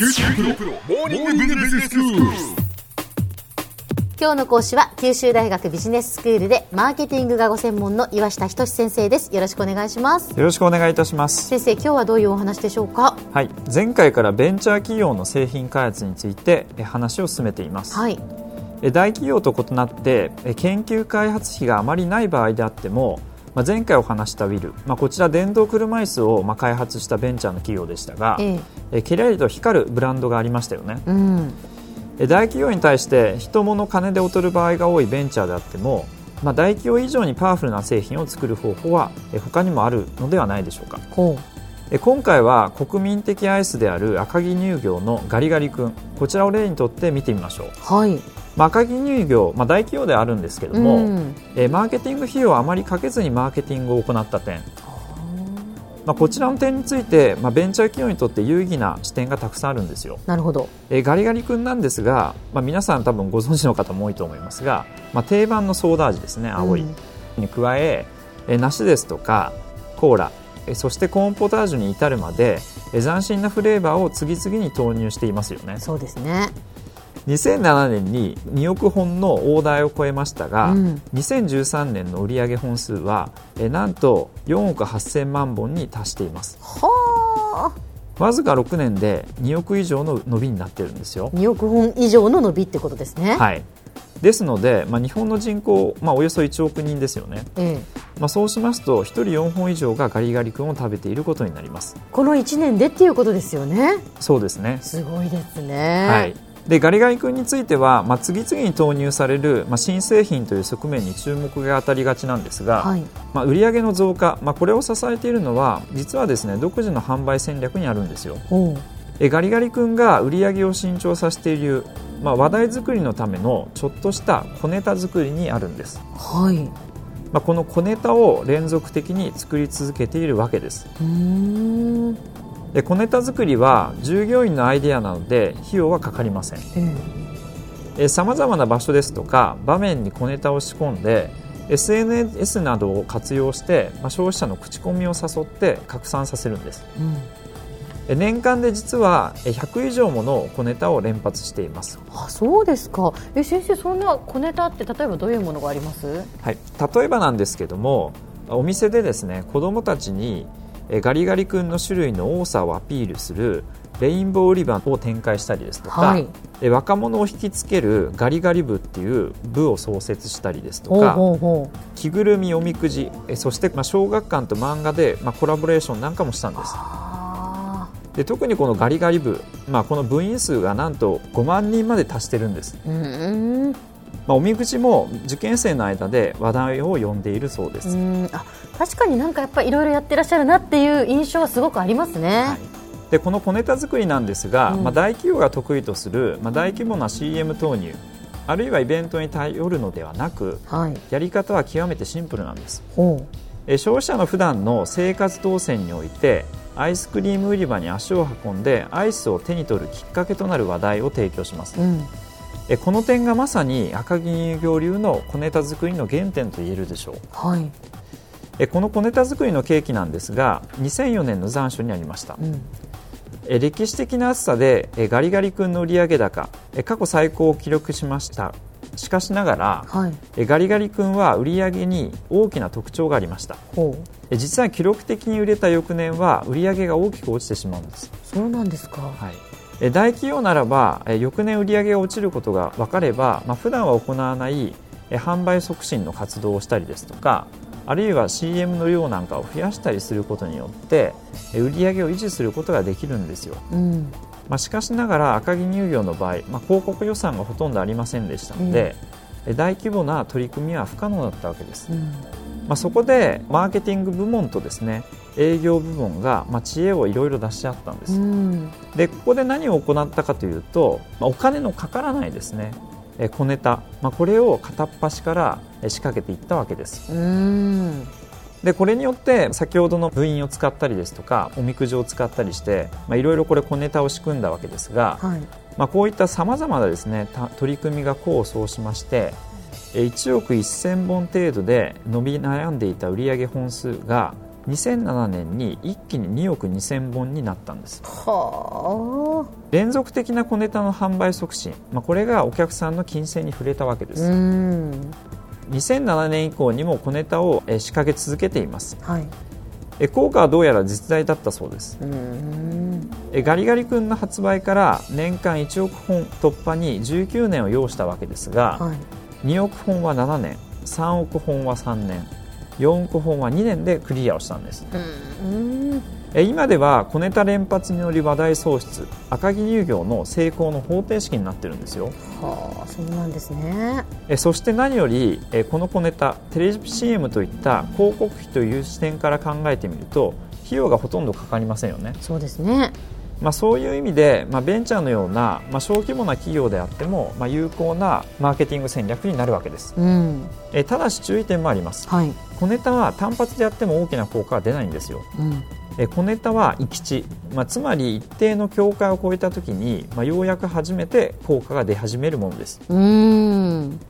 九州大学モーニングビジネススクール。今日の講師は九州大学ビジネススクールでマーケティングがご専門の岩下仁先生です。よろしくお願いします。よろしくお願いいたします。先生今日はどういうお話でしょうか？はい。前回からベンチャー企業の製品開発についてえ話を進めています、はい。え大企業と異なってえ研究開発費があまりない場合であってもまあ、前回お話したウィル、まあ、こちら電動車椅子をまあ開発したベンチャーの企業でしたが、ええ。キラリと光るブランドがありましたよね。うん。え大企業に対して人物金で劣る場合が多いベンチャーであっても、まあ、大企業以上にパワフルな製品を作る方法はえ他にもあるのではないでしょうか。今回は国民的アイスである赤城乳業のガリガリ君こちらを例にとって見てみましょう、う。はいまあ、赤城乳業、まあ、大企業ではあるんですけども、うん。えマーケティング費用をあまりかけずにマーケティングを行った点、まあ、こちらの点について、まあ、ベンチャー企業にとって有意義な視点がたくさんあるんですよ。なるほど。えーガリガリ君なんですが、まあ、皆さん多分ご存知の方も多いと思いますが、まあ、定番のソーダ味ですね青い、うんに加ええー梨ですとかコーラえーそしてコーンポタージュに至るまでえー斬新なフレーバーを次々に投入していますよね。そうですね2007年に2億本のオーダーを超えましたが、うん。2013年の売上本数はえーなんと4億8000万本に達しています。はあ。わずか6年で2億以上の伸びになってるんですよ。2億本以上の伸びってことですね。はい、ですので、まあ、日本の人口、まあ、およそ1億人ですよね、ええ。まあ、そうしますと1人4本以上がガリガリ君を食べていることになります。この1年でっていうことですよね。そうですね、すごいですね。はい、でガリガリ君については、まあ、次々に投入される、まあ、新製品という側面に注目が当たりがちなんですが、はい。まあ、売上の増加、まあ、これを支えているのは実はですね独自の販売戦略にあるんですよ。ほえガリガリ君が売り上げを伸長させているまあ、話題作りのためのちょっとした小ネタ作りにあるんです。うはい。まあ、この小ネタを連続的に作り続けているわけです。うーんで小ネタ作りは従業員のアイデアなので費用はかかりません。えさまざまな場所ですとか場面に小ネタを仕込んで SNS などを活用して、まあ、消費者の口コミを誘って拡散させるんです。えうん。え年間で実はえ100以上もの小ネタを連発しています、あそうですか。え先生そんな小ネタって例えばどういうものがあります？はい、例えばなんですけどもお店でですね子どもたちにえガリガリ君の種類の多さをアピールするレインボーリバンを展開したりですとか、はい。え若者を引きつけるガリガリ部っていう部を創設したりですとか着ぐるみおみくじえそしてまあ小学館と漫画でまあコラボレーションなんかもしたんです。あで特にこのガリガリ部、まあ、この部員数がなんと5万人まで達してるんです、ーうーんまあ、おみくじも受験生の間で話題を呼んでいるそうです、あ確かになんかやっぱりいろいろやってらっしゃるなっていう印象はすごくありますね、はい、でこの小ネタ作りなんですが、うん。まあ、大企業が得意とする、まあ、大規模な CM 投入あるいはイベントに頼るのではなくはい。やり方は極めてシンプルなんです。ほえ消費者の普段の生活動線においてアイスクリーム売り場に足を運んでアイスを手に取るきっかけとなる話題を提供します。う、うん、えこの点がまさに赤城乳業流の小ネタ作りの原点と言えるでしょう。はい、えこの小ネタ作りの契機なんですが2004年の残暑にありました。うん、え歴史的な暑さでえガリガリ君の売上高え過去最高を記録しました。しかしながらはい。えガリガリ君は売上に大きな特徴がありました。ほう。え実は記録的に売れた翌年は売上が大きく落ちてしまうんです、そうなんですか。はい、え大企業ならばえ翌年売上が落ちることが分かれば、まあ、普段は行わないえ販売促進の活動をしたりですとかあるいは CM の量なんかを増やしたりすることによってえ売上を維持することができるんですよ。うん。まあ、しかしながら赤城乳業の場合、まあ、広告予算がほとんどありませんでしたので、え大規模な取り組みは不可能だったわけです、うんまあ、そこでマーケティング部門とですね営業部門がまあ知恵をいろいろ出し合ったんです、うん。でここで何を行ったかというと、まあお金のかからないですねえ小ネタ、まあ、これを片っ端からえ仕掛けていったわけです。うん。でこれによって先ほどの部員を使ったりですとかおみくじを使ったりしてまあいろいろこれ小ネタを仕組んだわけですが、はい。まあ、こういったさまざまなですねた取り組みが功を奏しましてえー1億1000本程度で伸び悩んでいた売上本数が2007年に一気に2億2000本になったんです。はあ。連続的な小ネタの販売促進、まあ、これがお客さんの金銭に触れたわけでうすん2007年以降にも小ネタをえー仕掛け続けています。はい。えー効果はどうやら実在だったそうです。ガリガリ君の発売から年間1億本突破に19年を要したわけですが、はい2億本は7年3億本は3年4億本は2年でクリアをしたんです。うん。え今では小ネタ連発により話題創出赤木乳業の成功の方程式になってるんですよ。はあそうなんですね。えそして何よりえこの小ネタテレビ CM といった広告費という視点から考えてみると費用がほとんどかかりませんよね。そうですねまあ、そういう意味で、まあ、ベンチャーのような、まあ、小規模な企業であっても、まあ、有効なマーケティング戦略になるわけです。うん。えただし注意点もあります。はい。小ネタは単発でやっても大きな効果は出ないんですよ。うん。え小ネタは行き地、まあ、つまり一定の境界を超えた時に、まあ、ようやく初めて効果が出始めるものです。うん。え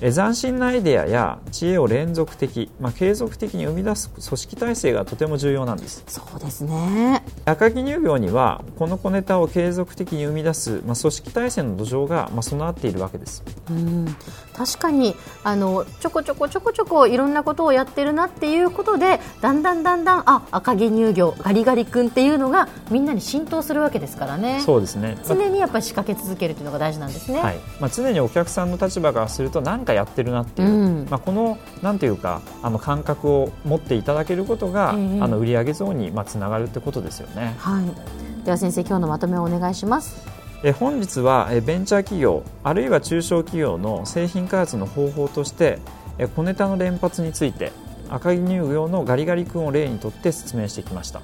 斬新なアイデアや知恵を連続的、まあ、継続的に生み出す組織体制がとても重要なんです。そうですね。赤木乳業にはこの小ネタを継続的に生み出す、まあ、組織体制の土壌が、まあ、備わっているわけです。うん。確かにあのちょこちょこちょこちょこいろんなことをやってるなっていうことでだんだんだんだんあ赤城乳業ガリガリ君っていうのがみんなに浸透するわけですからね。そうですね、ま常にやっぱり仕掛け続けるというのが大事なんですね、あはい。まあ、常にお客さんの立場からすると何かやってるなっていう、うん。まあ、このなんていうかあの感覚を持っていただけることが、ええ。あの売上増にまあつながるってことですよね。はい、では先生今日のまとめをお願いします。え本日はえベンチャー企業あるいは中小企業の製品開発の方法としてえ小ネタの連発について赤城乳業のガリガリ君を例にとって説明してきました。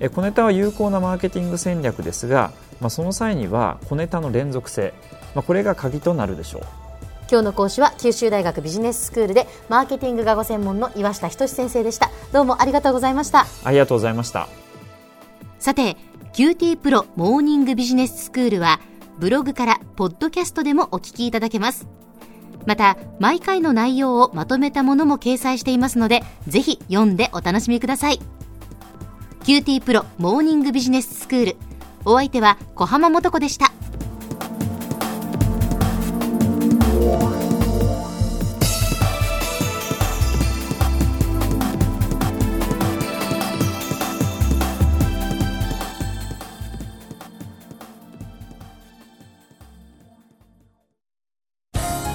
え小ネタは有効なマーケティング戦略ですが、まあ、その際には小ネタの連続性、まあ、これが鍵となるでしょう今日の講師は九州大学ビジネススクールでマーケティングがご専門の岩下仁先生でしたどうもありがとうございましたありがとうございましたさて、QT プロモーニングビジネススクールは、ブログからポッドキャストでもお聞きいただけます。また、毎回の内容をまとめたものも掲載していますので、ぜひ読んでお楽しみください。QT プロモーニングビジネススクール。お相手は小浜もとこでした。